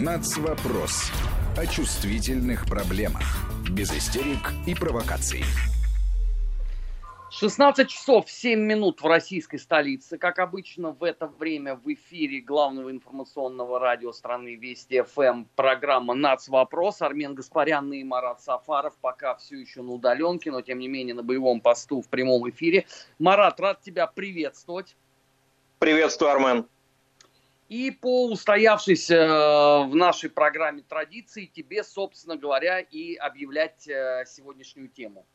Нацвопрос. О чувствительных проблемах. Без истерик и провокаций. 16 часов 7 минут в российской столице. Как обычно, в это время в эфире главного информационного радио страны Вести ФМ программа «Нацвопрос». Армен Гаспарян и Марат Сафаров пока все еще на удаленке, но тем не менее на боевом посту в прямом эфире. Марат, рад тебя приветствовать. Приветствую, Армен. И по устоявшейся э, в нашей программе традиции тебе, собственно говоря, и объявлять э, сегодняшнюю тему.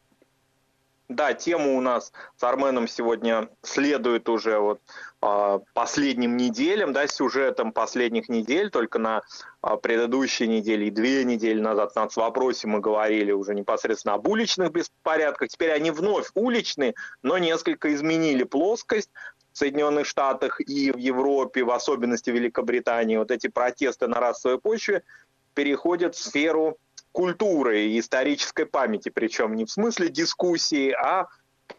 Да, тему у нас с Арменом сегодня следует уже вот э, последним неделям, да, сюжетом последних недель, только на э, предыдущей неделе и две недели назад на вопросе мы говорили уже непосредственно об уличных беспорядках. Теперь они вновь уличные, но несколько изменили плоскость. В Соединенных Штатах и в Европе, в особенности в Великобритании, вот эти протесты на расовой почве переходят в сферу культуры и исторической памяти, причем не в смысле дискуссии, а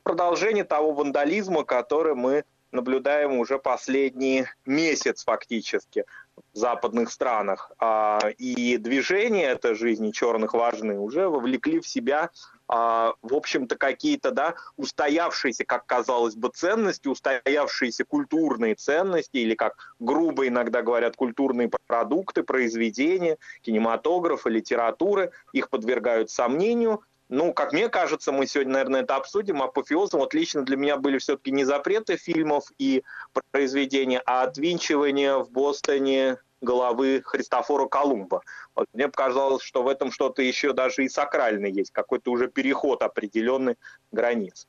продолжение того вандализма, который мы наблюдаем уже последний месяц фактически в западных странах. А, и движения этой жизни черных важны уже вовлекли в себя в общем-то, какие-то, да, устоявшиеся, как казалось бы, ценности, устоявшиеся культурные ценности, или, как грубо иногда говорят, культурные продукты, произведения, кинематографа, литературы, их подвергают сомнению, ну, как мне кажется, мы сегодня, наверное, это обсудим. Апофеозом вот лично для меня были все-таки не запреты фильмов и произведения, а отвинчивание в Бостоне головы Христофора Колумба. Вот мне показалось, что в этом что-то еще даже и сакральное есть, какой-то уже переход определенный границ.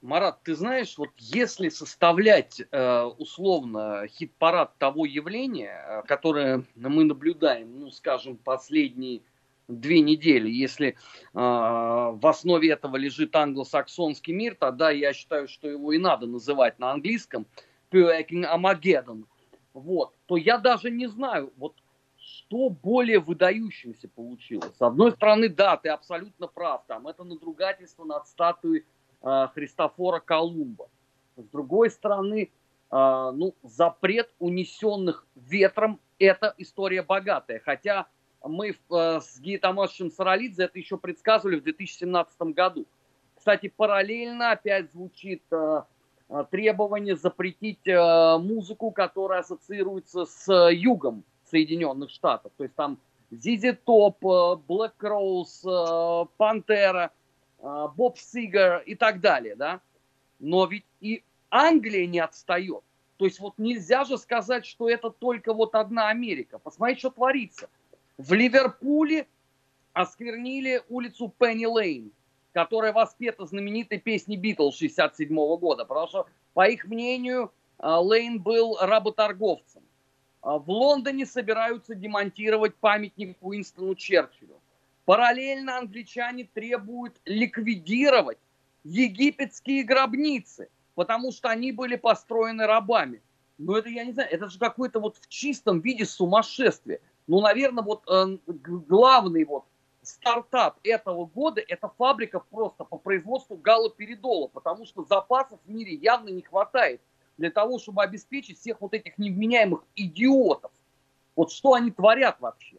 Марат, ты знаешь, вот если составлять э, условно хит-парад того явления, э, которое мы наблюдаем, ну, скажем, последние две недели, если э, в основе этого лежит англосаксонский мир, тогда я считаю, что его и надо называть на английском Pyrrhecking Armageddon – вот, то я даже не знаю, вот что более выдающимся получилось. С одной стороны, да, ты абсолютно прав, там это надругательство над статуей э, Христофора Колумба. С другой стороны, э, ну, запрет унесенных ветром – это история богатая. Хотя мы э, с Гиетамашем Саралидзе это еще предсказывали в 2017 году. Кстати, параллельно опять звучит Э, требование запретить э, музыку, которая ассоциируется с югом Соединенных Штатов. То есть там Зизи Топ, Блэк Роуз, Пантера, Боб Сигар и так далее, да. Но ведь и Англия не отстает. То есть вот нельзя же сказать, что это только вот одна Америка. Посмотрите, что творится. В Ливерпуле осквернили улицу Пенни Лейн которая воспета знаменитой песней Битлз 67 года, потому что, по их мнению, а, Лейн был работорговцем. А, в Лондоне собираются демонтировать памятник Уинстону Черчиллю. Параллельно англичане требуют ликвидировать египетские гробницы, потому что они были построены рабами. Ну, это, я не знаю, это же какое-то вот в чистом виде сумасшествие. Ну, наверное, вот э, главный вот стартап этого года – это фабрика просто по производству галоперидола, потому что запасов в мире явно не хватает для того, чтобы обеспечить всех вот этих невменяемых идиотов. Вот что они творят вообще?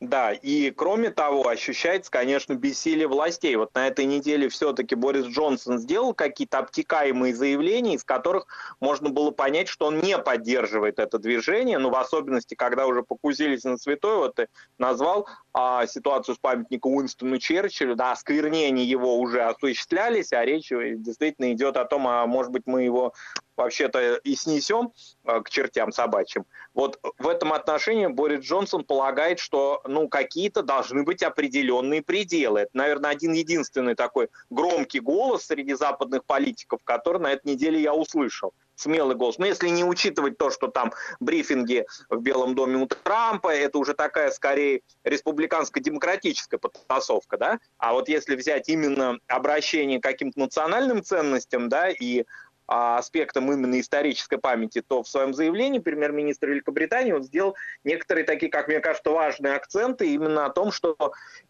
Да, и кроме того, ощущается, конечно, бессилие властей. Вот на этой неделе все-таки Борис Джонсон сделал какие-то обтекаемые заявления, из которых можно было понять, что он не поддерживает это движение, ну, в особенности, когда уже покусились на святой, вот ты назвал а, ситуацию с памятником Уинстону Черчиллю, да, осквернения его уже осуществлялись, а речь действительно идет о том, а может быть мы его вообще-то и снесем э, к чертям собачьим. Вот в этом отношении Борис Джонсон полагает, что ну, какие-то должны быть определенные пределы. Это, наверное, один единственный такой громкий голос среди западных политиков, который на этой неделе я услышал. Смелый голос. Но если не учитывать то, что там брифинги в Белом доме у Трампа, это уже такая скорее республиканско-демократическая потасовка, да? А вот если взять именно обращение к каким-то национальным ценностям, да, и а, аспектам именно исторической памяти, то в своем заявлении премьер-министр Великобритании он сделал некоторые такие, как мне кажется, важные акценты именно о том, что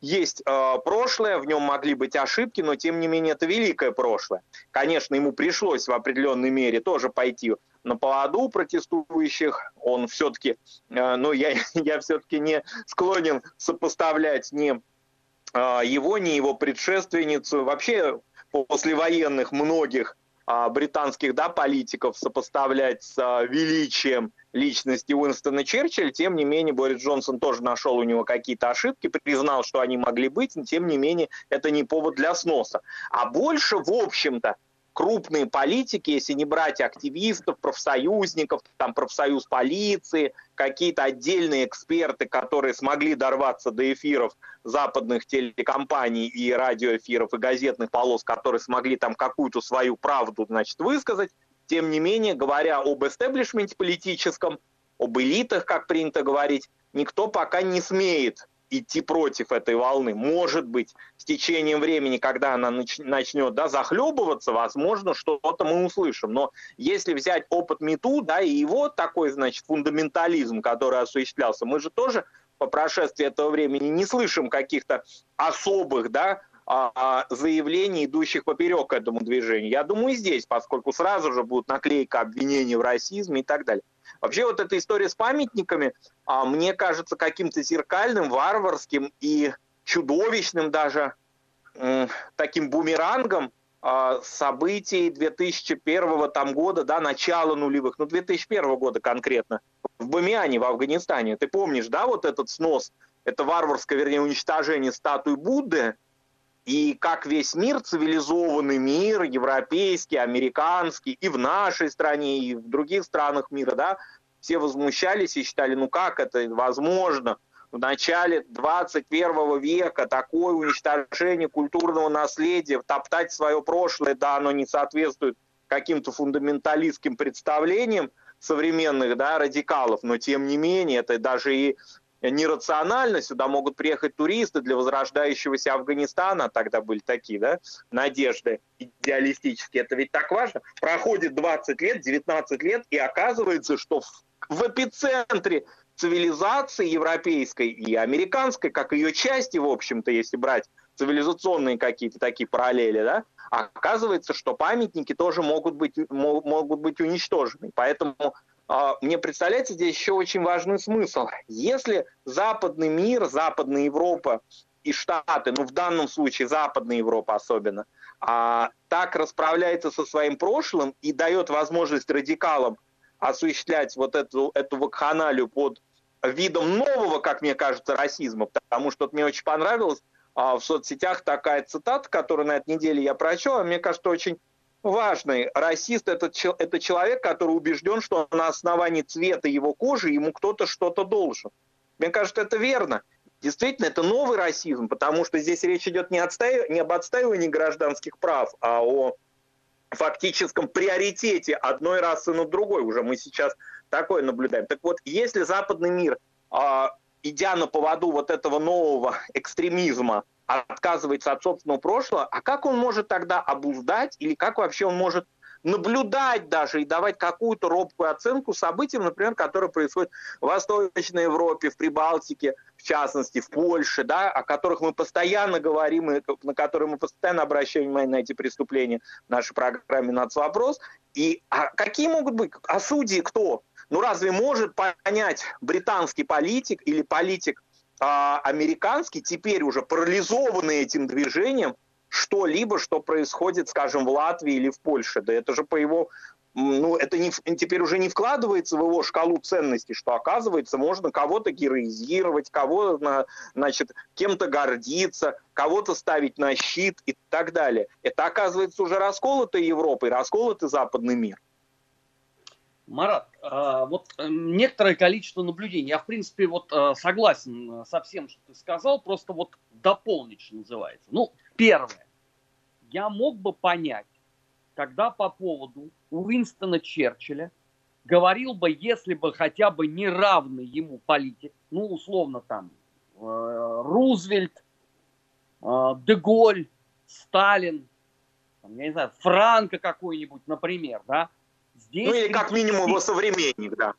есть э, прошлое, в нем могли быть ошибки, но тем не менее это великое прошлое. Конечно, ему пришлось в определенной мере тоже пойти на поводу протестующих. Он все-таки, э, ну я, я все-таки не склонен сопоставлять ни э, его, ни его предшественницу. Вообще после военных многих британских да, политиков сопоставлять с а, величием личности Уинстона Черчилля, тем не менее Борис Джонсон тоже нашел у него какие-то ошибки, признал, что они могли быть, но тем не менее это не повод для сноса. А больше, в общем-то, крупные политики, если не брать активистов, профсоюзников, там профсоюз полиции, какие-то отдельные эксперты, которые смогли дорваться до эфиров западных телекомпаний и радиоэфиров и газетных полос, которые смогли там какую-то свою правду, значит, высказать. Тем не менее, говоря об эстеблишменте политическом, об элитах, как принято говорить, никто пока не смеет идти против этой волны. Может быть, с течением времени, когда она начнет да, захлебываться, возможно, что-то мы услышим. Но если взять опыт МИТУ, да, и его такой, значит, фундаментализм, который осуществлялся, мы же тоже по прошествии этого времени не слышим каких-то особых, да, а, а, заявлений, идущих поперек этому движению. Я думаю, здесь, поскольку сразу же будут наклейка обвинений в расизме и так далее. Вообще вот эта история с памятниками, а, мне кажется каким-то зеркальным, варварским и чудовищным даже таким бумерангом а, событий 2001 там, года, да, начала нулевых, ну 2001 года конкретно, в Бамиане, в Афганистане. Ты помнишь, да, вот этот снос, это варварское, вернее, уничтожение статуи Будды, и как весь мир, цивилизованный мир, европейский, американский, и в нашей стране, и в других странах мира, да, все возмущались и считали, ну как это возможно, в начале 21 века такое уничтожение культурного наследия, топтать свое прошлое, да, оно не соответствует каким-то фундаменталистским представлениям современных да, радикалов, но тем не менее это даже и нерационально, сюда могут приехать туристы для возрождающегося Афганистана, тогда были такие, да, надежды идеалистические, это ведь так важно. Проходит 20 лет, 19 лет, и оказывается, что в, в эпицентре цивилизации европейской и американской, как ее части, в общем-то, если брать цивилизационные какие-то такие параллели, да, оказывается, что памятники тоже могут быть, могут быть уничтожены. Поэтому а, мне представляется здесь еще очень важный смысл. Если западный мир, Западная Европа и Штаты, ну в данном случае Западная Европа особенно, а, так расправляется со своим прошлым и дает возможность радикалам осуществлять вот эту, эту вакханалию под видом нового, как мне кажется, расизма, потому что мне очень понравилось а, в соцсетях такая цитата, которую на этой неделе я прочел, а мне кажется, очень важный. Расист это, это человек, который убежден, что на основании цвета его кожи ему кто-то что-то должен. Мне кажется, это верно. Действительно, это новый расизм, потому что здесь речь идет не, отстаив... не об отстаивании гражданских прав, а о фактическом приоритете одной расы над другой. Уже мы сейчас такое наблюдаем. Так вот, если западный мир, а, идя на поводу вот этого нового экстремизма, отказывается от собственного прошлого, а как он может тогда обуздать или как вообще он может наблюдать даже и давать какую-то робкую оценку событиям, например, которые происходят в Восточной Европе, в Прибалтике, в частности, в Польше, да, о которых мы постоянно говорим, и на которые мы постоянно обращаем внимание на эти преступления в нашей программе «Нацвопрос». И а какие могут быть? А судьи кто? Ну разве может понять британский политик или политик а, американский, теперь уже парализованный этим движением, что-либо, что происходит, скажем, в Латвии или в Польше. Да это же по его ну, это не, теперь уже не вкладывается в его шкалу ценностей, что, оказывается, можно кого-то героизировать, кого, значит, кем-то гордиться, кого-то ставить на щит и так далее. Это, оказывается, уже расколотая Европа и расколотый западный мир. Марат, а, вот э, некоторое количество наблюдений. Я, в принципе, вот э, согласен э, со всем, что ты сказал, просто вот дополнить, что называется. Ну, первое. Я мог бы понять, когда по поводу Уинстона Черчилля говорил бы, если бы хотя бы неравный ему политик, ну, условно там, Рузвельт, Деголь, Сталин, я не знаю, Франко какой-нибудь, например, да. Здесь ну или как минимум его современник, да.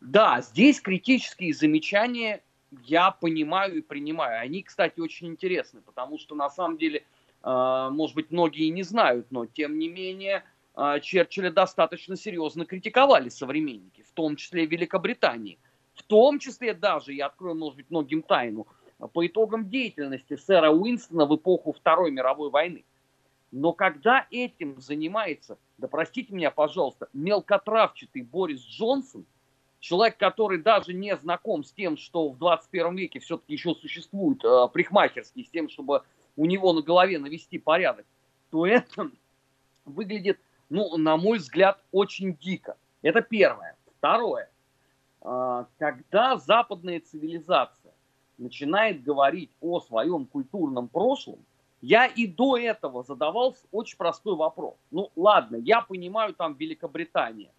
Да, здесь критические замечания я понимаю и принимаю. Они, кстати, очень интересны, потому что на самом деле, э, может быть, многие не знают, но тем не менее э, Черчилля достаточно серьезно критиковали современники, в том числе Великобритании. В том числе даже, я открою, может быть, многим тайну, по итогам деятельности сэра Уинстона в эпоху Второй мировой войны. Но когда этим занимается, да простите меня, пожалуйста, мелкотравчатый Борис Джонсон, человек, который даже не знаком с тем, что в 21 веке все-таки еще существует э, прихмахерский, с тем, чтобы у него на голове навести порядок, то это выглядит, ну, на мой взгляд, очень дико. Это первое. Второе. Э, когда западная цивилизация начинает говорить о своем культурном прошлом, я и до этого задавал очень простой вопрос. Ну, ладно, я понимаю, там Великобритания,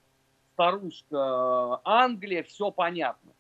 старушка Англия, все понятно.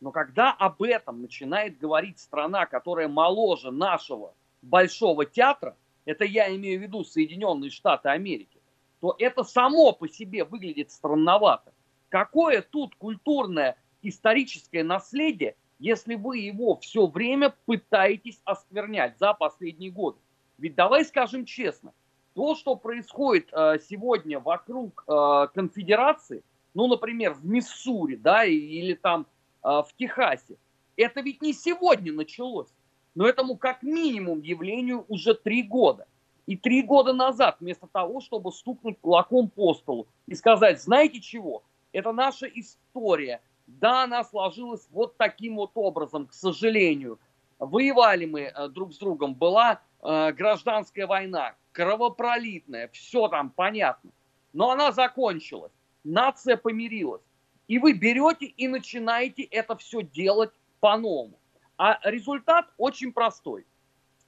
Но когда об этом начинает говорить страна, которая моложе нашего большого театра, это я имею в виду Соединенные Штаты Америки, то это само по себе выглядит странновато. Какое тут культурное историческое наследие если вы его все время пытаетесь осквернять за последние годы. Ведь давай скажем честно, то, что происходит э, сегодня вокруг э, конфедерации, ну, например, в Миссури, да, или там э, в Техасе, это ведь не сегодня началось, но этому как минимум явлению уже три года. И три года назад, вместо того, чтобы стукнуть кулаком по столу и сказать, знаете чего, это наша история, да, она сложилась вот таким вот образом, к сожалению. Воевали мы э, друг с другом, была э, гражданская война, кровопролитная, все там понятно. Но она закончилась, нация помирилась. И вы берете и начинаете это все делать по-новому. А результат очень простой.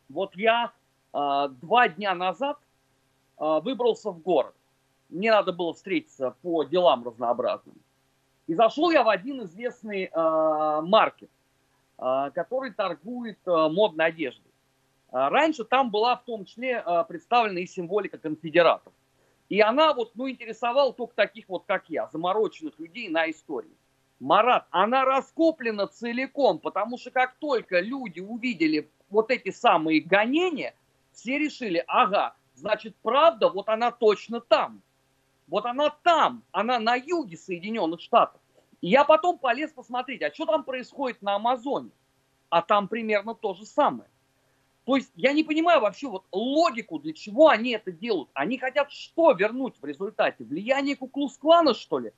Вот я э, два дня назад э, выбрался в город. Мне надо было встретиться по делам разнообразным. И зашел я в один известный э, маркет, э, который торгует э, модной одеждой. Э, раньше там была в том числе э, представлена и символика конфедератов. И она вот, ну, интересовала только таких вот, как я, замороченных людей на истории. Марат, она раскоплена целиком, потому что как только люди увидели вот эти самые гонения, все решили, ага, значит, правда, вот она точно там. Вот она там, она на юге Соединенных Штатов. И я потом полез посмотреть, а что там происходит на Амазоне. А там примерно то же самое. То есть я не понимаю вообще вот логику, для чего они это делают. Они хотят что вернуть в результате? Влияние Куклус-клана, что ли,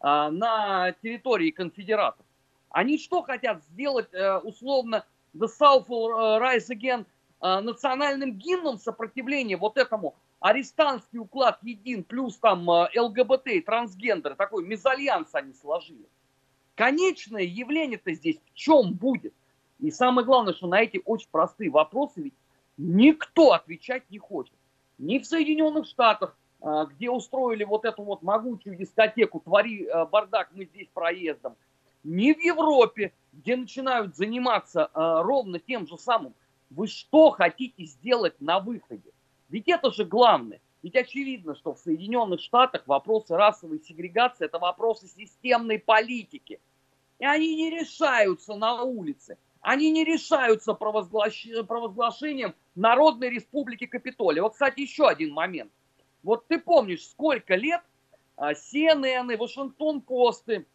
а, на территории конфедератов? Они что хотят сделать, э, условно, The South will Rise Again э, национальным гимном сопротивления вот этому арестантский уклад един, плюс там э, ЛГБТ, трансгендер, такой мезальянс они сложили. Конечное явление-то здесь в чем будет? И самое главное, что на эти очень простые вопросы ведь никто отвечать не хочет. Ни в Соединенных Штатах, э, где устроили вот эту вот могучую дискотеку «Твори э, бардак, мы здесь проездом», ни в Европе, где начинают заниматься ровно тем же самым. Вы что хотите сделать на выходе? Ведь это же главное. Ведь очевидно, что в Соединенных Штатах вопросы расовой сегрегации – это вопросы системной политики. И они не решаются на улице. Они не решаются провозглаш... провозглашением Народной Республики Капитолия. Вот, кстати, еще один момент. Вот ты помнишь, сколько лет а, CNN, Вашингтон Посты,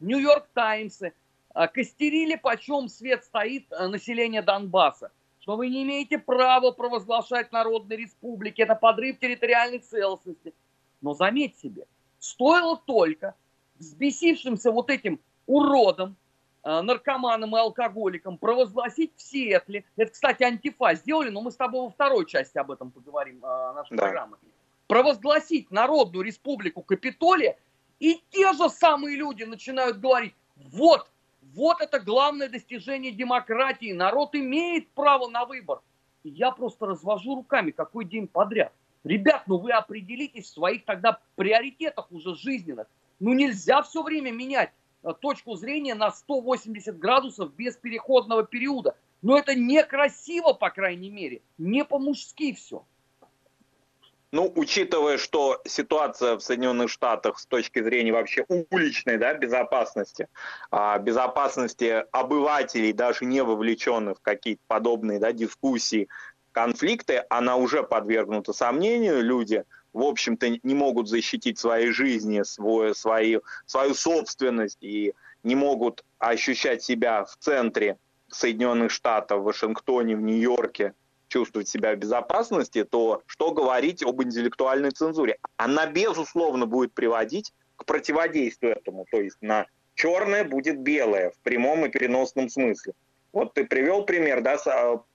Нью-Йорк Таймсы а, костерили, почем свет стоит а, население Донбасса что вы не имеете права провозглашать народной республики, это подрыв территориальной целостности. Но заметь себе, стоило только взбесившимся вот этим уродом, э, наркоманам и алкоголикам провозгласить в Сиэтле, это, кстати, антифа сделали, но мы с тобой во второй части об этом поговорим, э, нашей да. программы, провозгласить Народную Республику Капитолия, и те же самые люди начинают говорить, вот, вот это главное достижение демократии. Народ имеет право на выбор. И я просто развожу руками, какой день подряд. Ребят, ну вы определитесь в своих тогда приоритетах уже жизненных. Ну нельзя все время менять э, точку зрения на 180 градусов без переходного периода. Но это некрасиво, по крайней мере. Не по-мужски все. Ну, учитывая, что ситуация в Соединенных Штатах с точки зрения вообще уличной да, безопасности, а, безопасности обывателей, даже не вовлеченных в какие-то подобные да, дискуссии, конфликты, она уже подвергнута сомнению. Люди, в общем-то, не могут защитить свои жизни, свою, свою, свою собственность и не могут ощущать себя в центре Соединенных Штатов, в Вашингтоне, в Нью-Йорке, чувствовать себя в безопасности, то что говорить об интеллектуальной цензуре? Она, безусловно, будет приводить к противодействию этому. То есть на черное будет белое в прямом и переносном смысле. Вот ты привел пример, да, с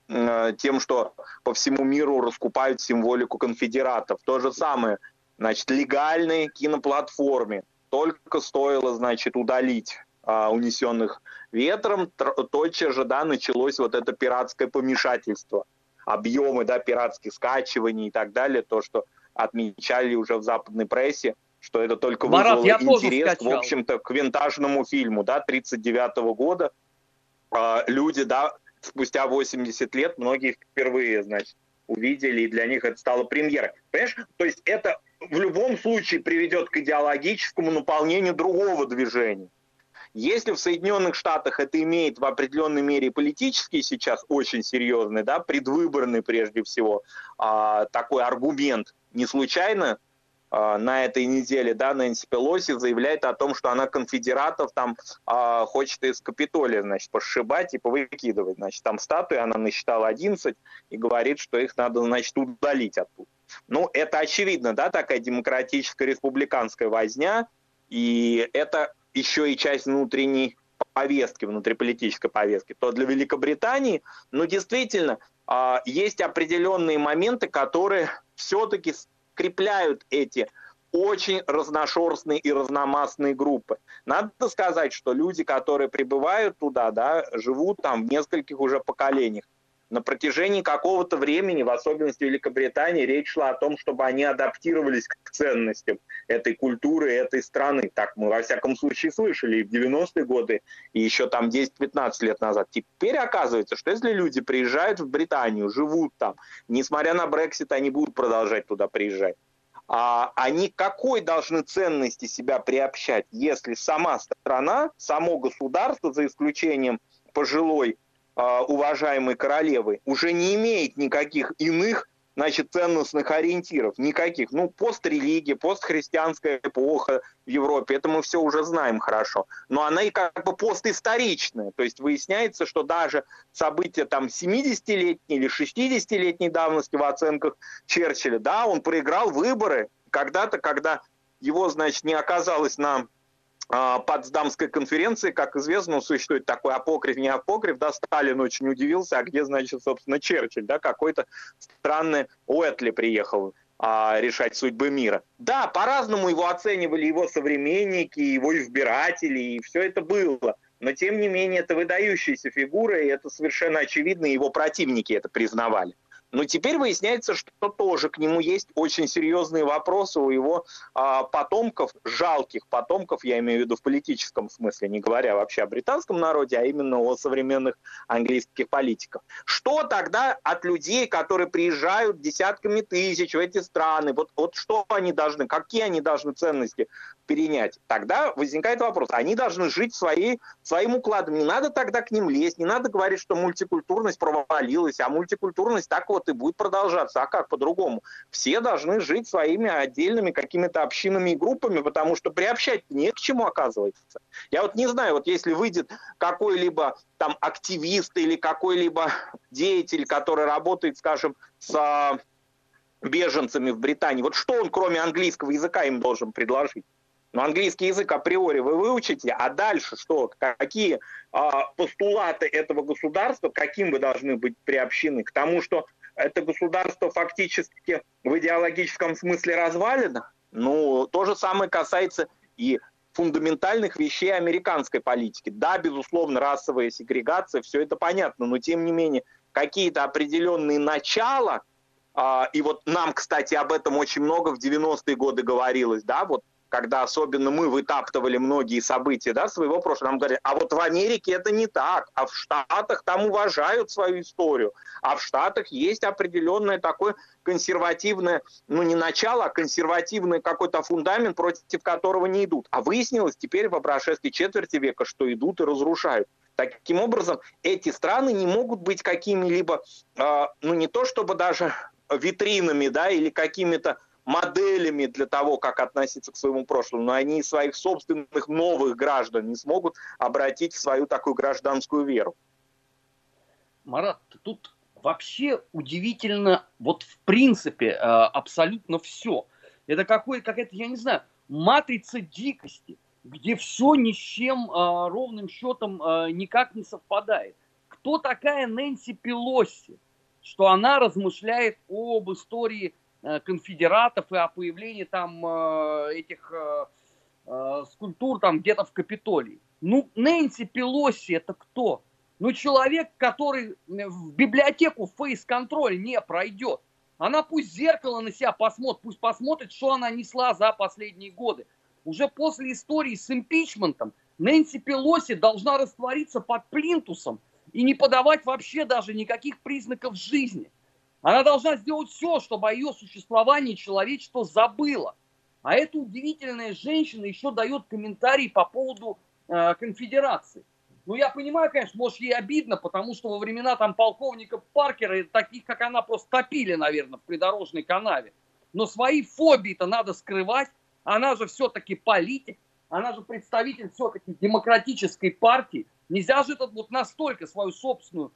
э, тем, что по всему миру раскупают символику конфедератов. То же самое, значит, легальной киноплатформе только стоило, значит, удалить а, унесенных ветром, тотчас же, да, началось вот это пиратское помешательство объемы да, пиратских скачиваний и так далее, то, что отмечали уже в западной прессе, что это только Марат, вызвало интерес, в общем-то, к винтажному фильму, да, 39 -го года. А, люди, да, спустя 80 лет, многие впервые, значит, увидели, и для них это стало премьерой. Понимаешь? То есть это в любом случае приведет к идеологическому наполнению другого движения. Если в Соединенных Штатах это имеет в определенной мере политический сейчас очень серьезный, да, предвыборный прежде всего, а, такой аргумент, не случайно а, на этой неделе, да, Нэнси Пелоси заявляет о том, что она конфедератов там а, хочет из Капитолия, значит, пошибать и повыкидывать. Значит, там статуи она насчитала 11 и говорит, что их надо, значит, удалить оттуда. Ну, это очевидно, да, такая демократическая республиканская возня, и это еще и часть внутренней повестки, внутриполитической повестки, то для Великобритании, ну, действительно, а, есть определенные моменты, которые все-таки скрепляют эти очень разношерстные и разномастные группы. Надо сказать, что люди, которые прибывают туда, да, живут там в нескольких уже поколениях на протяжении какого-то времени, в особенности Великобритании, речь шла о том, чтобы они адаптировались к ценностям этой культуры, этой страны. Так мы во всяком случае слышали и в 90-е годы, и еще там 10-15 лет назад. Теперь оказывается, что если люди приезжают в Британию, живут там, несмотря на Брексит, они будут продолжать туда приезжать. А они какой должны ценности себя приобщать, если сама страна, само государство, за исключением пожилой уважаемой королевы уже не имеет никаких иных значит, ценностных ориентиров, никаких. Ну, пострелигия, постхристианская эпоха в Европе, это мы все уже знаем хорошо. Но она и как бы постисторичная. То есть выясняется, что даже события там 70-летней или 60-летней давности в оценках Черчилля, да, он проиграл выборы когда-то, когда его, значит, не оказалось на а, Потсдамской конференции, как известно, существует такой апокриф, не апокриф, да, Сталин очень удивился, а где, значит, собственно, Черчилль, да, какой-то странный Уэтли приехал а, решать судьбы мира. Да, по-разному его оценивали его современники, его избиратели, и все это было. Но, тем не менее, это выдающаяся фигура, и это совершенно очевидно, и его противники это признавали. Но теперь выясняется, что тоже к нему есть очень серьезные вопросы у его а, потомков, жалких потомков, я имею в виду в политическом смысле, не говоря вообще о британском народе, а именно о современных английских политиках. Что тогда от людей, которые приезжают десятками тысяч в эти страны, вот, вот что они должны, какие они должны ценности перенять? Тогда возникает вопрос, они должны жить своей, своим укладом, не надо тогда к ним лезть, не надо говорить, что мультикультурность провалилась, а мультикультурность так вот и будет продолжаться. А как по-другому? Все должны жить своими отдельными какими-то общинами и группами, потому что приобщать не к чему оказывается. Я вот не знаю, вот если выйдет какой-либо там активист или какой-либо деятель, который работает, скажем, с а, беженцами в Британии, вот что он, кроме английского языка, им должен предложить? Ну, английский язык априори вы выучите, а дальше что? Какие а, постулаты этого государства, каким вы должны быть приобщены? К тому, что это государство фактически в идеологическом смысле развалено. Ну, то же самое касается и фундаментальных вещей американской политики. Да, безусловно, расовая сегрегация, все это понятно, но тем не менее какие-то определенные начала, а, и вот нам, кстати, об этом очень много в 90-е годы говорилось, да, вот когда особенно мы вытаптывали многие события да, своего прошлого, нам говорят, а вот в Америке это не так, а в Штатах там уважают свою историю, а в Штатах есть определенное такое консервативное, ну не начало, а консервативный какой-то фундамент, против которого не идут. А выяснилось теперь по прошествии четверти века, что идут и разрушают. Таким образом, эти страны не могут быть какими-либо, э, ну не то чтобы даже витринами, да, или какими-то моделями для того, как относиться к своему прошлому, но они своих собственных новых граждан не смогут обратить в свою такую гражданскую веру. Марат, тут вообще удивительно, вот в принципе, э, абсолютно все. Это какой, какая-то, я не знаю, матрица дикости, где все ни с чем э, ровным счетом э, никак не совпадает. Кто такая Нэнси Пелоси, что она размышляет об истории конфедератов и о появлении там этих скульптур там где-то в Капитолии? Ну, Нэнси Пелоси это кто? Ну, человек, который в библиотеку фейс-контроль не пройдет, она пусть зеркало на себя посмотрит, пусть посмотрит, что она несла за последние годы. Уже после истории с импичментом Нэнси Пелоси должна раствориться под плинтусом и не подавать вообще даже никаких признаков жизни. Она должна сделать все, чтобы о ее существовании человечество забыло. А эта удивительная женщина еще дает комментарий по поводу э, конфедерации. Ну, я понимаю, конечно, может, ей обидно, потому что во времена там полковника Паркера, таких, как она, просто топили, наверное, в придорожной канаве. Но свои фобии-то надо скрывать. Она же все-таки политик, она же представитель все-таки демократической партии. Нельзя же тут вот настолько свою собственную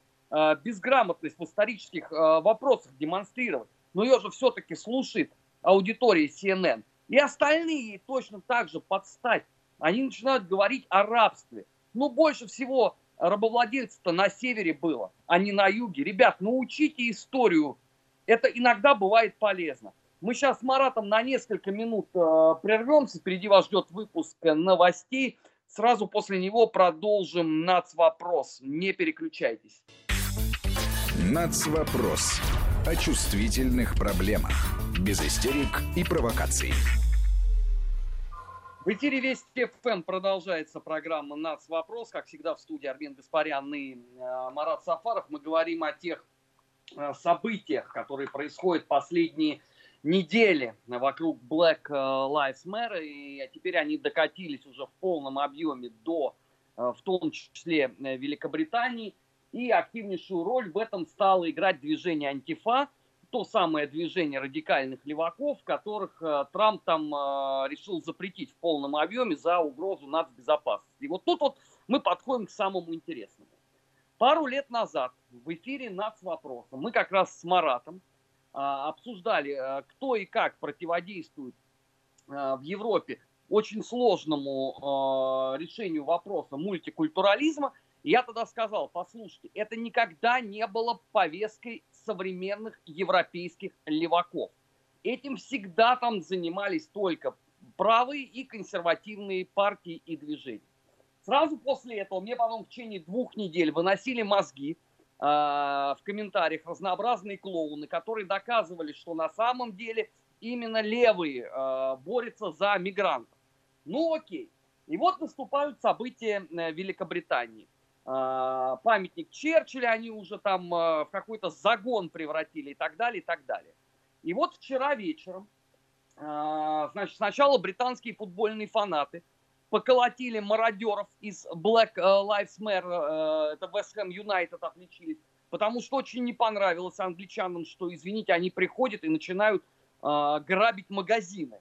безграмотность в исторических э, вопросах демонстрировать. Но ее же все-таки слушает аудитория CNN. И остальные точно так же подстать. Они начинают говорить о рабстве – ну, больше всего рабовладельцев-то на севере было, а не на юге. Ребят, научите историю. Это иногда бывает полезно. Мы сейчас с Маратом на несколько минут э, прервемся. Впереди вас ждет выпуск новостей. Сразу после него продолжим НАЦ-вопрос. Не переключайтесь. НАЦ-вопрос. О чувствительных проблемах. Без истерик и провокаций. В эфире Вести ФМ продолжается программа «Нац. Вопрос». Как всегда в студии Армен Гаспарян и э, Марат Сафаров. Мы говорим о тех э, событиях, которые происходят последние недели вокруг Black э, Lives Matter. И теперь они докатились уже в полном объеме до, в том числе, Великобритании. И активнейшую роль в этом стало играть движение «Антифа», то самое движение радикальных леваков, которых э, Трамп там э, решил запретить в полном объеме за угрозу нацбезопасности. И вот тут вот мы подходим к самому интересному. Пару лет назад в эфире «Нацвопроса» мы как раз с Маратом э, обсуждали, кто и как противодействует в Европе очень сложному решению вопроса мультикультурализма – я тогда сказал, послушайте, это никогда не было повесткой современных европейских леваков. Этим всегда там занимались только правые и консервативные партии и движения. Сразу после этого мне потом в течение двух недель выносили мозги э, в комментариях разнообразные клоуны, которые доказывали, что на самом деле именно левые э, борются за мигрантов. Ну окей. И вот наступают события э, Великобритании. А, памятник Черчилля они уже там а, в какой-то загон превратили и так далее, и так далее. И вот вчера вечером, а, значит, сначала британские футбольные фанаты поколотили мародеров из Black Lives Matter, это West Ham United отличились, потому что очень не понравилось англичанам, что, извините, они приходят и начинают грабить магазины.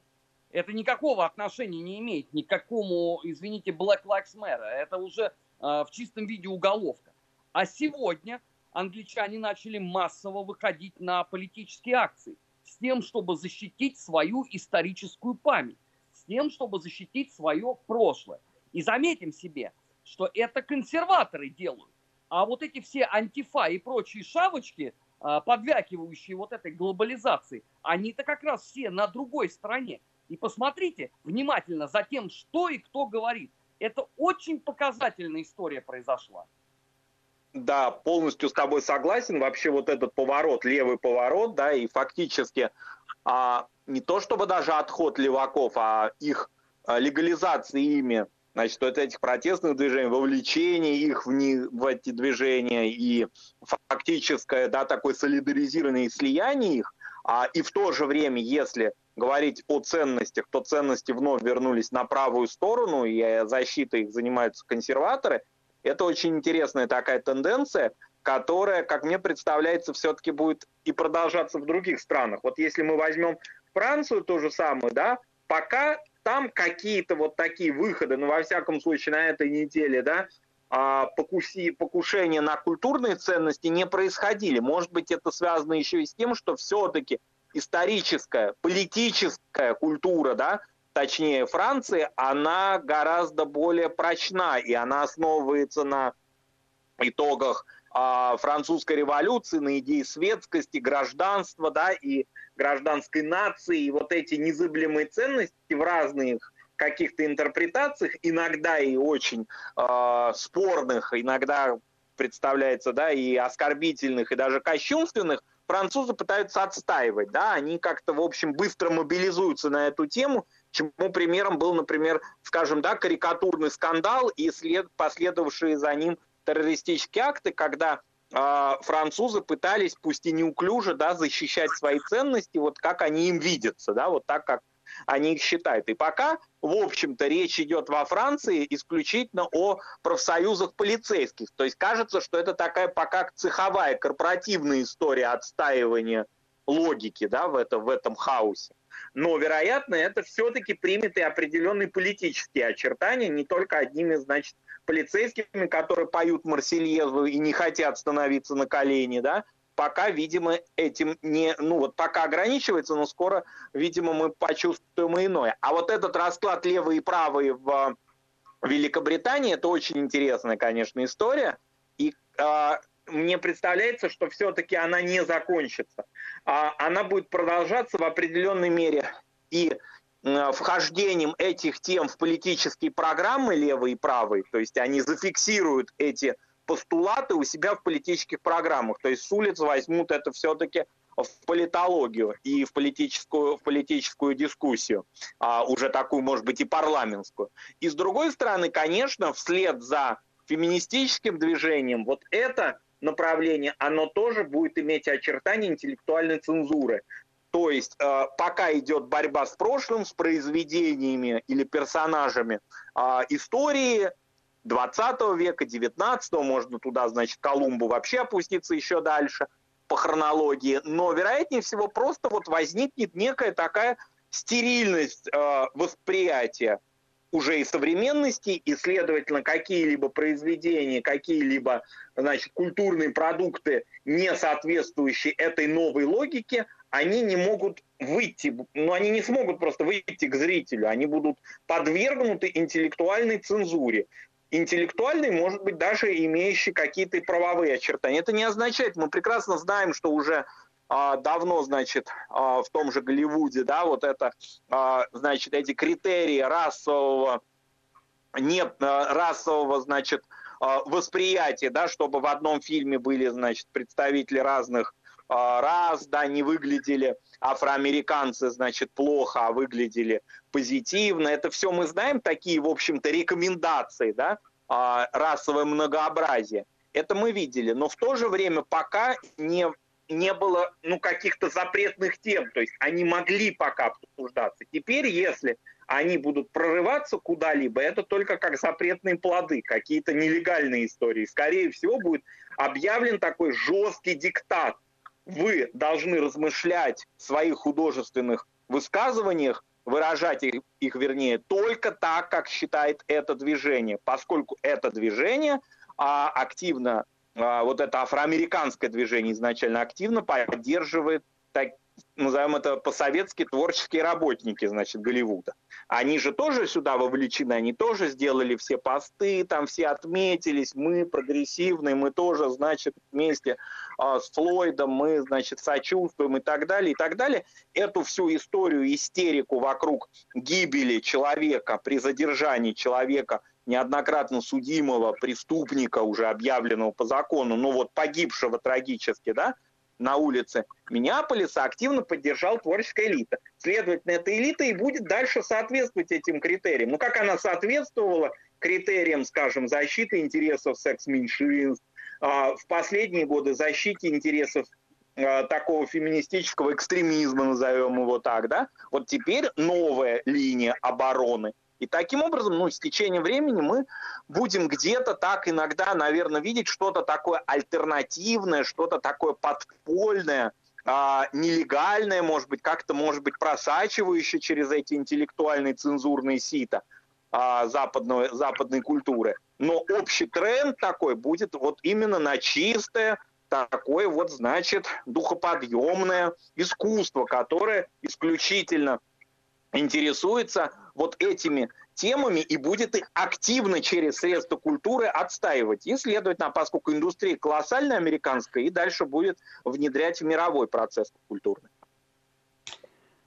Это никакого отношения не имеет ни к какому, извините, Black Lives Matter. Это уже Э, в чистом виде уголовка. А сегодня англичане начали массово выходить на политические акции с тем, чтобы защитить свою историческую память, с тем, чтобы защитить свое прошлое. И заметим себе, что это консерваторы делают. А вот эти все антифа и прочие шавочки, э, подвякивающие вот этой глобализации, они-то как раз все на другой стороне. И посмотрите внимательно за тем, что и кто говорит. Это очень показательная история произошла. Да, полностью с тобой согласен. Вообще вот этот поворот, левый поворот, да, и фактически а, не то чтобы даже отход леваков, а их легализации ими значит, вот этих протестных движений, вовлечение их в, не, в эти движения и фактическое, да, такое солидаризированное слияние их, а, и в то же время, если говорить о ценностях, то ценности вновь вернулись на правую сторону, и защитой их занимаются консерваторы. Это очень интересная такая тенденция, которая, как мне представляется, все-таки будет и продолжаться в других странах. Вот если мы возьмем Францию, то же самое, да, пока там какие-то вот такие выходы, ну, во всяком случае, на этой неделе, да, а, покуси, покушения на культурные ценности не происходили. Может быть, это связано еще и с тем, что все-таки историческая, политическая культура, да, точнее Франции, она гораздо более прочна, и она основывается на итогах а, французской революции, на идее светскости, гражданства, да, и гражданской нации, и вот эти незыблемые ценности в разных каких-то интерпретациях, иногда и очень э, спорных, иногда представляется, да, и оскорбительных, и даже кощунственных, французы пытаются отстаивать, да, они как-то, в общем, быстро мобилизуются на эту тему, чему примером был, например, скажем, да, карикатурный скандал и след, последовавшие за ним террористические акты, когда а, французы пытались, пусть и неуклюже, да, защищать свои ценности, вот как они им видятся, да, вот так, как они их считают. И пока, в общем-то, речь идет во Франции исключительно о профсоюзах полицейских. То есть кажется, что это такая пока цеховая, корпоративная история отстаивания логики да, в, это, в этом хаосе. Но, вероятно, это все-таки примет и определенные политические очертания, не только одними, значит, полицейскими, которые поют Марсельезу и не хотят становиться на колени, да, пока, видимо, этим не, ну вот пока ограничивается, но скоро, видимо, мы почувствуем иное. А вот этот расклад левые и правые в Великобритании, это очень интересная, конечно, история. И э, мне представляется, что все-таки она не закончится. А она будет продолжаться в определенной мере и Э, вхождением этих тем в политические программы левые и правые, то есть они зафиксируют эти постулаты у себя в политических программах, то есть с улиц возьмут это все-таки в политологию и в политическую, в политическую дискуссию, а, уже такую, может быть, и парламентскую. И с другой стороны, конечно, вслед за феминистическим движением вот это направление, оно тоже будет иметь очертания интеллектуальной цензуры. То есть э, пока идет борьба с прошлым, с произведениями или персонажами э, истории 20 века, 19 можно туда, значит, Колумбу вообще опуститься еще дальше по хронологии, но вероятнее всего просто вот возникнет некая такая стерильность э, восприятия уже и современности, и, следовательно, какие-либо произведения, какие-либо, значит, культурные продукты, не соответствующие этой новой логике, они не могут выйти, ну они не смогут просто выйти к зрителю, они будут подвергнуты интеллектуальной цензуре. Интеллектуальной, может быть, даже имеющей какие-то правовые очертания. Это не означает, мы прекрасно знаем, что уже а, давно, значит, а, в том же Голливуде, да, вот это, а, значит, эти критерии расового, не а, расового, значит, а, восприятия, да, чтобы в одном фильме были, значит, представители разных а, раз, да, не выглядели афроамериканцы, значит, плохо, а выглядели позитивно. Это все мы знаем, такие, в общем-то, рекомендации, да, а, расовое многообразие. Это мы видели, но в то же время пока не, не было ну, каких-то запретных тем, то есть они могли пока обсуждаться. Теперь, если они будут прорываться куда-либо, это только как запретные плоды, какие-то нелегальные истории. Скорее всего, будет объявлен такой жесткий диктат вы должны размышлять в своих художественных высказываниях, выражать их, их, вернее, только так, как считает это движение, поскольку это движение а, активно, а, вот это афроамериканское движение изначально активно поддерживает так, назовем это по-советски, творческие работники, значит, Голливуда. Они же тоже сюда вовлечены, они тоже сделали все посты, там все отметились, мы прогрессивные, мы тоже, значит, вместе с Флойдом, мы, значит, сочувствуем и так далее, и так далее. Эту всю историю, истерику вокруг гибели человека при задержании человека, неоднократно судимого преступника, уже объявленного по закону, но вот погибшего трагически, да, на улице Миннеаполиса активно поддержала творческая элита. Следовательно, эта элита и будет дальше соответствовать этим критериям. Ну, как она соответствовала критериям, скажем, защиты интересов секс-меньшинств, а, в последние годы защите интересов а, такого феминистического экстремизма, назовем его так, да, вот теперь новая линия обороны – и таким образом, ну, с течением времени мы будем где-то так иногда, наверное, видеть что-то такое альтернативное, что-то такое подпольное, а, нелегальное, может быть, как-то, может быть, просачивающее через эти интеллектуальные цензурные сита а, западной, западной культуры. Но общий тренд такой будет вот именно на чистое, такое вот, значит, духоподъемное искусство, которое исключительно интересуется вот этими темами и будет их активно через средства культуры отстаивать. И, следовательно, поскольку индустрия колоссальная американская, и дальше будет внедрять в мировой процесс культурный.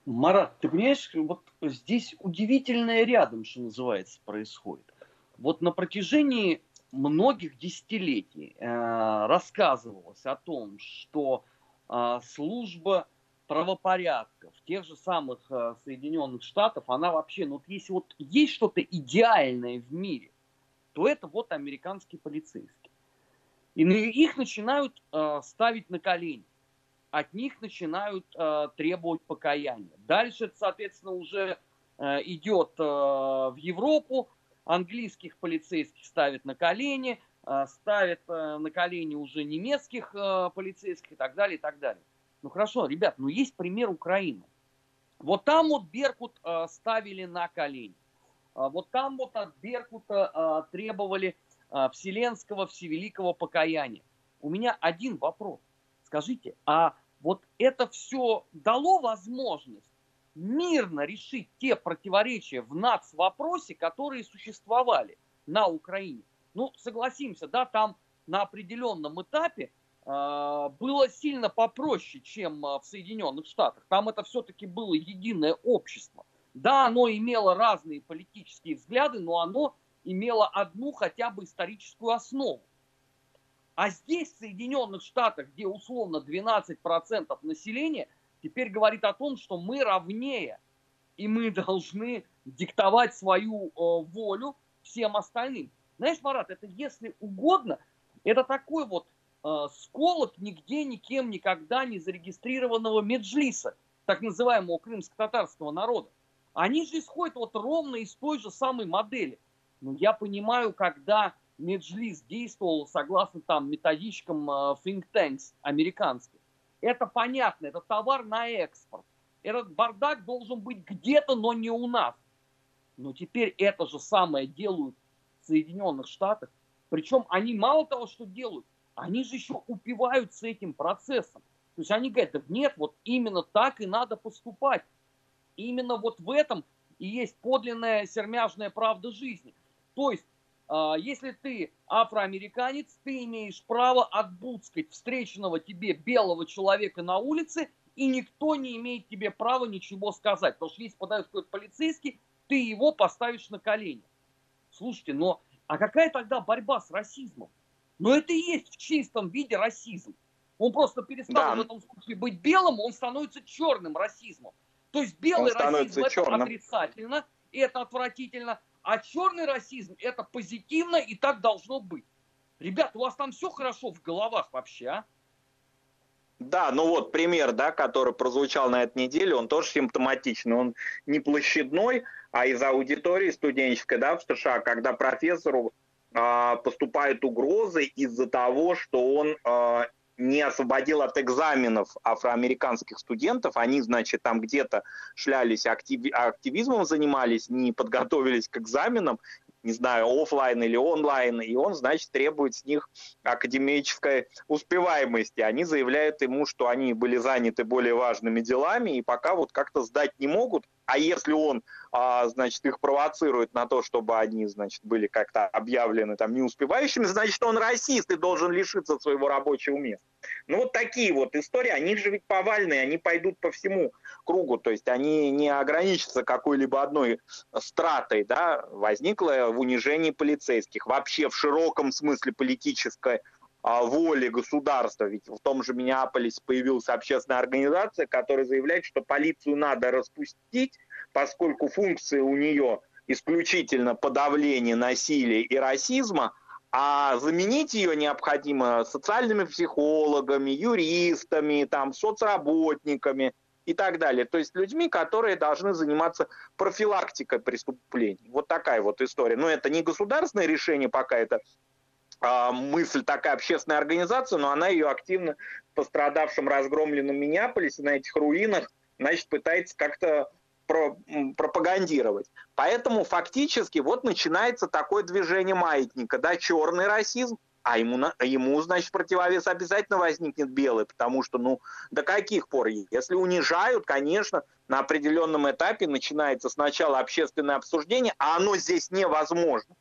Марат, ты понимаешь, вот здесь удивительное рядом, что называется, происходит. Вот на протяжении многих десятилетий э, рассказывалось о том, что э, служба в тех же самых э, Соединенных Штатах, она вообще, ну, если вот есть что-то идеальное в мире, то это вот американские полицейские. И их начинают э, ставить на колени. От них начинают э, требовать покаяния. Дальше соответственно, уже э, идет э, в Европу. Английских полицейских ставят на колени, э, ставят э, на колени уже немецких э, полицейских и так далее, и так далее. Ну хорошо, ребят, ну есть пример Украины. Вот там вот Беркут э, ставили на колени. А вот там вот от Беркута э, требовали э, вселенского, всевеликого покаяния. У меня один вопрос. Скажите, а вот это все дало возможность мирно решить те противоречия в НАЦ-вопросе, которые существовали на Украине? Ну, согласимся, да, там на определенном этапе а, было сильно попроще, чем а, в Соединенных Штатах. Там это все-таки было единое общество. Да, оно имело разные политические взгляды, но оно имело одну хотя бы историческую основу. А здесь, в Соединенных Штатах, где условно 12% населения, теперь говорит о том, что мы равнее, и мы должны диктовать свою э, волю всем остальным. Знаешь, Марат, это если угодно, это такой вот э, сколок нигде никем никогда не зарегистрированного меджлиса, так называемого крымско-татарского народа. Они же исходят вот ровно из той же самой модели. Но я понимаю, когда Меджлис действовал согласно там методичкам э, think tanks американских. Это понятно, это товар на экспорт. Этот бардак должен быть где-то, но не у нас. Но теперь это же самое делают в Соединенных Штатах. Причем они мало того, что делают, они же еще упиваются этим процессом. То есть они говорят, да нет, вот именно так и надо поступать. Именно вот в этом и есть подлинная сермяжная правда жизни. То есть, если ты афроамериканец, ты имеешь право отбудскать встреченного тебе белого человека на улице, и никто не имеет тебе права ничего сказать. Потому что если подает какой-то полицейский, ты его поставишь на колени. Слушайте, но а какая тогда борьба с расизмом? Но это и есть в чистом виде расизм. Он просто перестал да. в этом случае быть белым, он становится черным расизмом. То есть белый расизм черным. это отрицательно, и это отвратительно, а черный расизм это позитивно, и так должно быть. Ребят, у вас там все хорошо в головах вообще, а? Да, ну вот пример, да, который прозвучал на этой неделе, он тоже симптоматичный. Он не площадной, а из аудитории студенческой, да, в США, когда профессору а, поступают угрозы из-за того, что он а, не освободил от экзаменов афроамериканских студентов. Они, значит, там где-то шлялись, актив, активизмом занимались, не подготовились к экзаменам, не знаю, офлайн или онлайн, и он, значит, требует с них академической успеваемости. Они заявляют ему, что они были заняты более важными делами, и пока вот как-то сдать не могут, а если он, а, значит, их провоцирует на то, чтобы они, значит, были как-то объявлены там неуспевающими, значит, он расист и должен лишиться своего рабочего места. Ну вот такие вот истории, они же ведь повальные, они пойдут по всему кругу, то есть они не ограничатся какой-либо одной стратой, да, возникло в унижении полицейских, вообще в широком смысле политической а, воли государства. Ведь в том же Миннеаполисе появилась общественная организация, которая заявляет, что полицию надо распустить, поскольку функции у нее исключительно подавление насилия и расизма, а заменить ее необходимо социальными психологами, юристами, там, соцработниками и так далее. То есть людьми, которые должны заниматься профилактикой преступлений. Вот такая вот история. Но это не государственное решение пока, это а, мысль такая общественная организация, но она ее активно в пострадавшем разгромленном Миннеаполисе на этих руинах, значит, пытается как-то пропагандировать. Поэтому фактически вот начинается такое движение маятника, да, черный расизм, а ему, ему, значит, противовес обязательно возникнет белый, потому что, ну, до каких пор? Если унижают, конечно, на определенном этапе начинается сначала общественное обсуждение, а оно здесь невозможно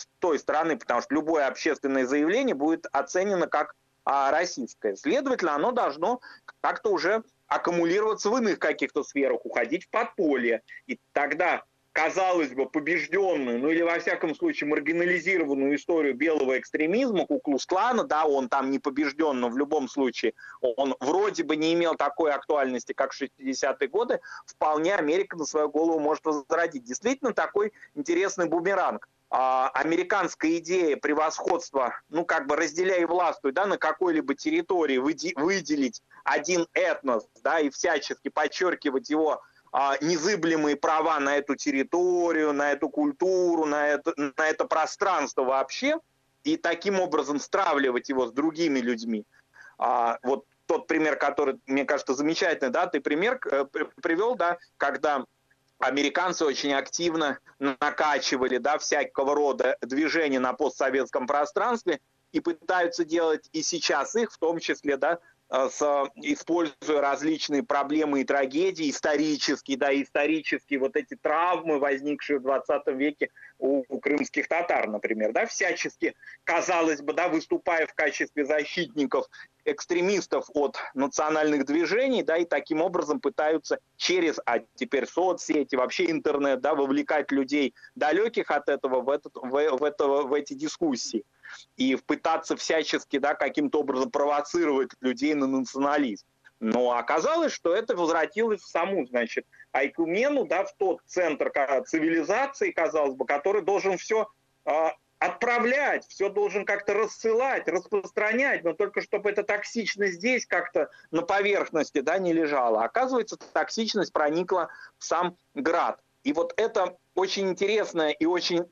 с той стороны, потому что любое общественное заявление будет оценено как а, российское. Следовательно, оно должно как-то уже аккумулироваться в иных каких-то сферах, уходить в подполье. И тогда, казалось бы, побежденную, ну или во всяком случае маргинализированную историю белого экстремизма, Куклус-клана, да, он там не побежден, но в любом случае он вроде бы не имел такой актуальности, как в 60-е годы, вполне Америка на свою голову может возродить. Действительно такой интересный бумеранг американская идея превосходства, ну, как бы разделяя властвуй, да, на какой-либо территории выделить один этнос, да, и всячески подчеркивать его а, незыблемые права на эту территорию, на эту культуру, на это, на это пространство вообще, и таким образом стравливать его с другими людьми. А, вот тот пример, который, мне кажется, замечательный, да, ты пример э, привел, да, когда американцы очень активно накачивали да, всякого рода движения на постсоветском пространстве и пытаются делать и сейчас их, в том числе, да, Э, с, используя различные проблемы и трагедии, исторические, да, исторические вот эти травмы, возникшие в 20 веке у, у крымских татар, например, да, всячески, казалось бы, да, выступая в качестве защитников экстремистов от национальных движений, да, и таким образом пытаются через, а теперь соцсети, вообще интернет, да, вовлекать людей далеких от этого в, этот, в, в, это, в эти дискуссии и пытаться всячески да, каким-то образом провоцировать людей на национализм. Но оказалось, что это возвратилось в саму, значит, Айкумену, да, в тот центр цивилизации, казалось бы, который должен все а, отправлять, все должен как-то рассылать, распространять, но только чтобы эта токсичность здесь как-то на поверхности да, не лежала. Оказывается, токсичность проникла в сам град. И вот это очень интересная и очень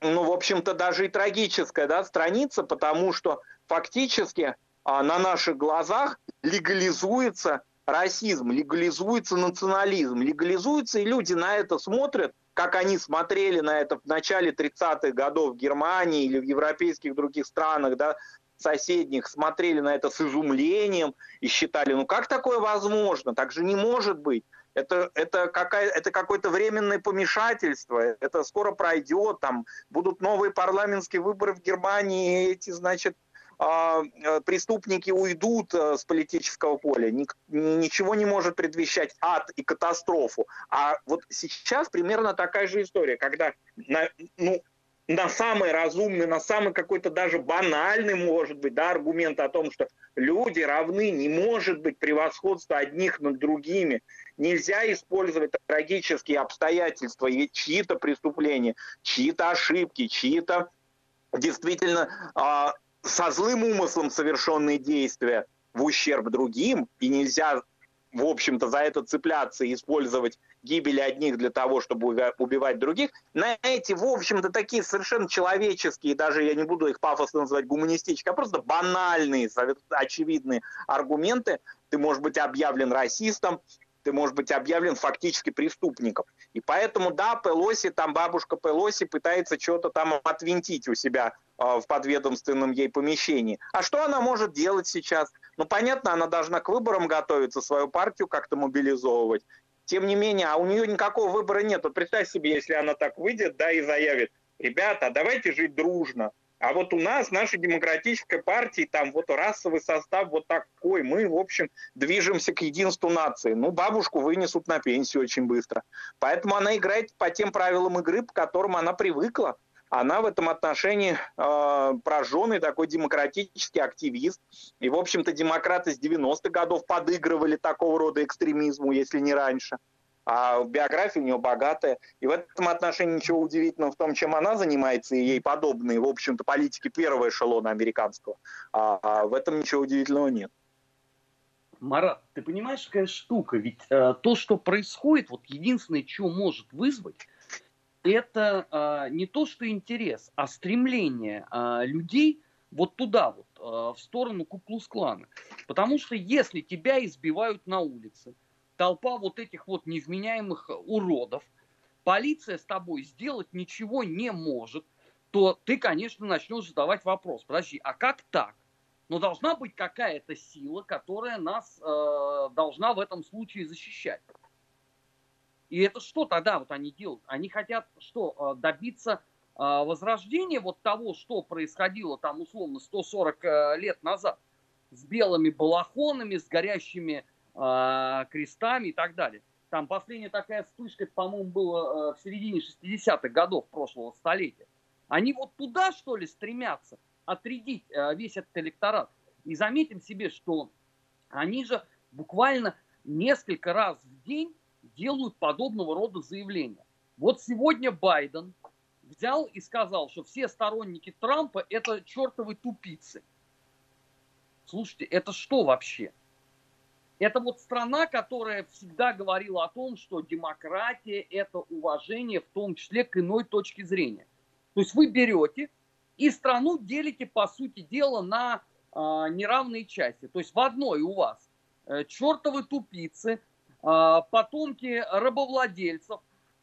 ну, в общем-то, даже и трагическая да, страница, потому что фактически а, на наших глазах легализуется расизм, легализуется национализм, легализуется, и люди на это смотрят, как они смотрели на это в начале 30-х годов в Германии или в европейских других странах, да, соседних, смотрели на это с изумлением и считали, ну как такое возможно, так же не может быть. Это, это, какая, это какое-то временное помешательство, это скоро пройдет, там будут новые парламентские выборы в Германии, эти, значит, преступники уйдут э, с политического поля, ничего не может предвещать ад и катастрофу. А вот сейчас примерно такая же история, когда на, ну, на самый разумный, на самый какой-то даже банальный, может быть, да, аргумент о том, что люди равны, не может быть превосходства одних над другими, Нельзя использовать трагические обстоятельства, чьи-то преступления, чьи-то ошибки, чьи-то действительно э, со злым умыслом совершенные действия в ущерб другим, и нельзя, в общем-то, за это цепляться и использовать гибель одних для того, чтобы убивать других. На эти, в общем-то, такие совершенно человеческие, даже я не буду их пафосно называть гуманистические, а просто банальные, очевидные аргументы. Ты можешь быть объявлен расистом, ты можешь быть объявлен фактически преступником. И поэтому, да, Пелоси, там бабушка Пелоси пытается что-то там отвинтить у себя в подведомственном ей помещении. А что она может делать сейчас? Ну, понятно, она должна к выборам готовиться, свою партию как-то мобилизовывать. Тем не менее, а у нее никакого выбора нет. Вот представь себе, если она так выйдет, да, и заявит, ребята, давайте жить дружно. А вот у нас, нашей демократической партии, там вот расовый состав вот такой. Мы, в общем, движемся к единству нации. Ну, бабушку вынесут на пенсию очень быстро. Поэтому она играет по тем правилам игры, к которым она привыкла. Она в этом отношении э, прожженный такой демократический активист. И, в общем-то, демократы с 90-х годов подыгрывали такого рода экстремизму, если не раньше. А биография у нее богатая. И в этом отношении ничего удивительного в том, чем она занимается, и ей подобные, в общем-то, политики первого эшелона американского. А, а в этом ничего удивительного нет. Марат, ты понимаешь, какая штука? Ведь э, то, что происходит, вот единственное, что может вызвать, это э, не то, что интерес, а стремление э, людей вот туда вот, э, в сторону Куклус-клана. Потому что если тебя избивают на улице, толпа вот этих вот невменяемых уродов, полиция с тобой сделать ничего не может, то ты, конечно, начнешь задавать вопрос. Подожди, а как так? Но должна быть какая-то сила, которая нас э, должна в этом случае защищать. И это что тогда вот они делают? Они хотят что, э, добиться э, возрождения вот того, что происходило там условно 140 э, лет назад с белыми балахонами, с горящими э, крестами и так далее. Там последняя такая вспышка, по-моему, была в середине 60-х годов прошлого столетия. Они вот туда, что ли, стремятся отрядить э, весь этот электорат. И заметим себе, что они же буквально несколько раз в день делают подобного рода заявления. Вот сегодня Байден взял и сказал, что все сторонники Трампа это чертовы тупицы. Слушайте, это что вообще? Это вот страна, которая всегда говорила о том, что демократия – это уважение, в том числе к иной точке зрения. То есть вы берете и страну делите, по сути дела, на э, неравные части. То есть в одной у вас э, чертовы тупицы, потомки рабовладельцев,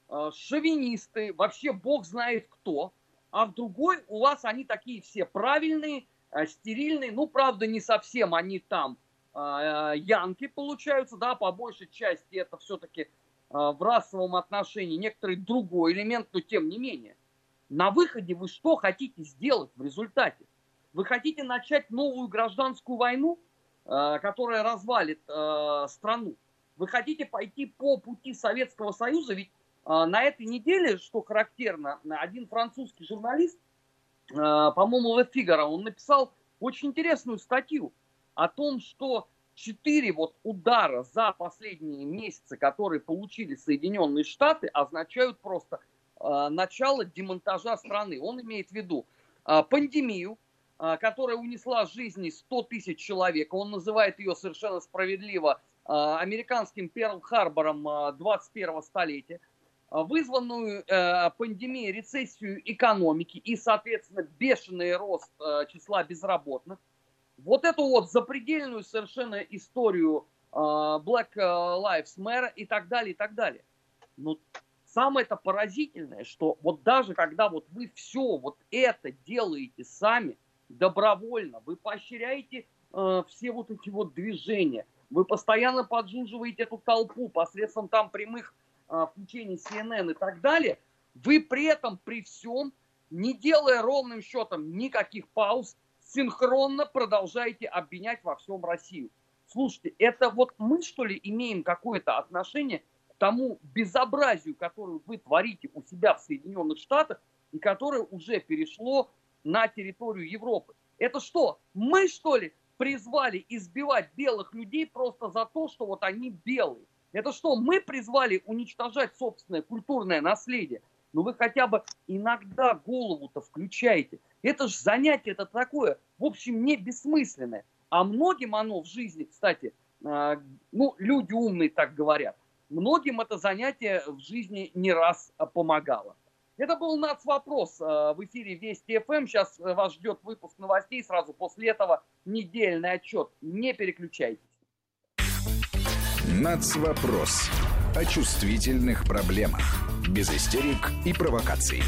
э, шовинисты, вообще бог знает кто, а в другой у вас они такие все правильные, э, стерильные, ну, правда, не совсем они там янки получаются, да, по большей части это все-таки в расовом отношении некоторый другой элемент, но тем не менее. На выходе вы что хотите сделать в результате? Вы хотите начать новую гражданскую войну, которая развалит страну? Вы хотите пойти по пути Советского Союза? Ведь э, на этой неделе, что характерно, один французский журналист, по-моему, в Фигаро, он написал очень интересную статью о том, что четыре вот удара за последние месяцы, которые получили Соединенные Штаты, означают просто Э, начало демонтажа страны. Он имеет в виду пандемию, которая унесла жизни 100 тысяч человек. Он называет ее совершенно справедливо американским Перл-Харбором 21 столетия, вызванную пандемией, рецессию экономики и, соответственно, бешеный рост числа безработных. Вот эту вот запредельную совершенно историю Black Lives Matter и так далее, и так далее. Но самое это поразительное, что вот даже когда вот вы все вот это делаете сами, добровольно, вы поощряете э, все вот эти вот движения, вы постоянно поджуживаете эту толпу посредством там прямых э, включений CNN и так далее, вы при этом, при всем, не делая ровным счетом никаких пауз, синхронно продолжаете обвинять во всем Россию. Слушайте, это вот мы, что ли, имеем какое-то отношение тому безобразию, которое вы творите у себя в Соединенных Штатах и которое уже перешло на территорию Европы. Это что, мы что ли призвали избивать белых людей просто за то, что вот они белые? Это что, мы призвали уничтожать собственное культурное наследие? Ну вы хотя бы иногда голову-то включаете. Это же занятие это такое, в общем, не бессмысленное. А многим оно в жизни, кстати, э, ну, люди умные так говорят, Многим это занятие в жизни не раз а, помогало. Это был НАЦ-вопрос в эфире Вести ФМ. Сейчас э, вас ждет выпуск новостей. Сразу после этого недельный отчет. Не переключайтесь. НАЦ-вопрос о чувствительных проблемах. Без истерик и провокаций.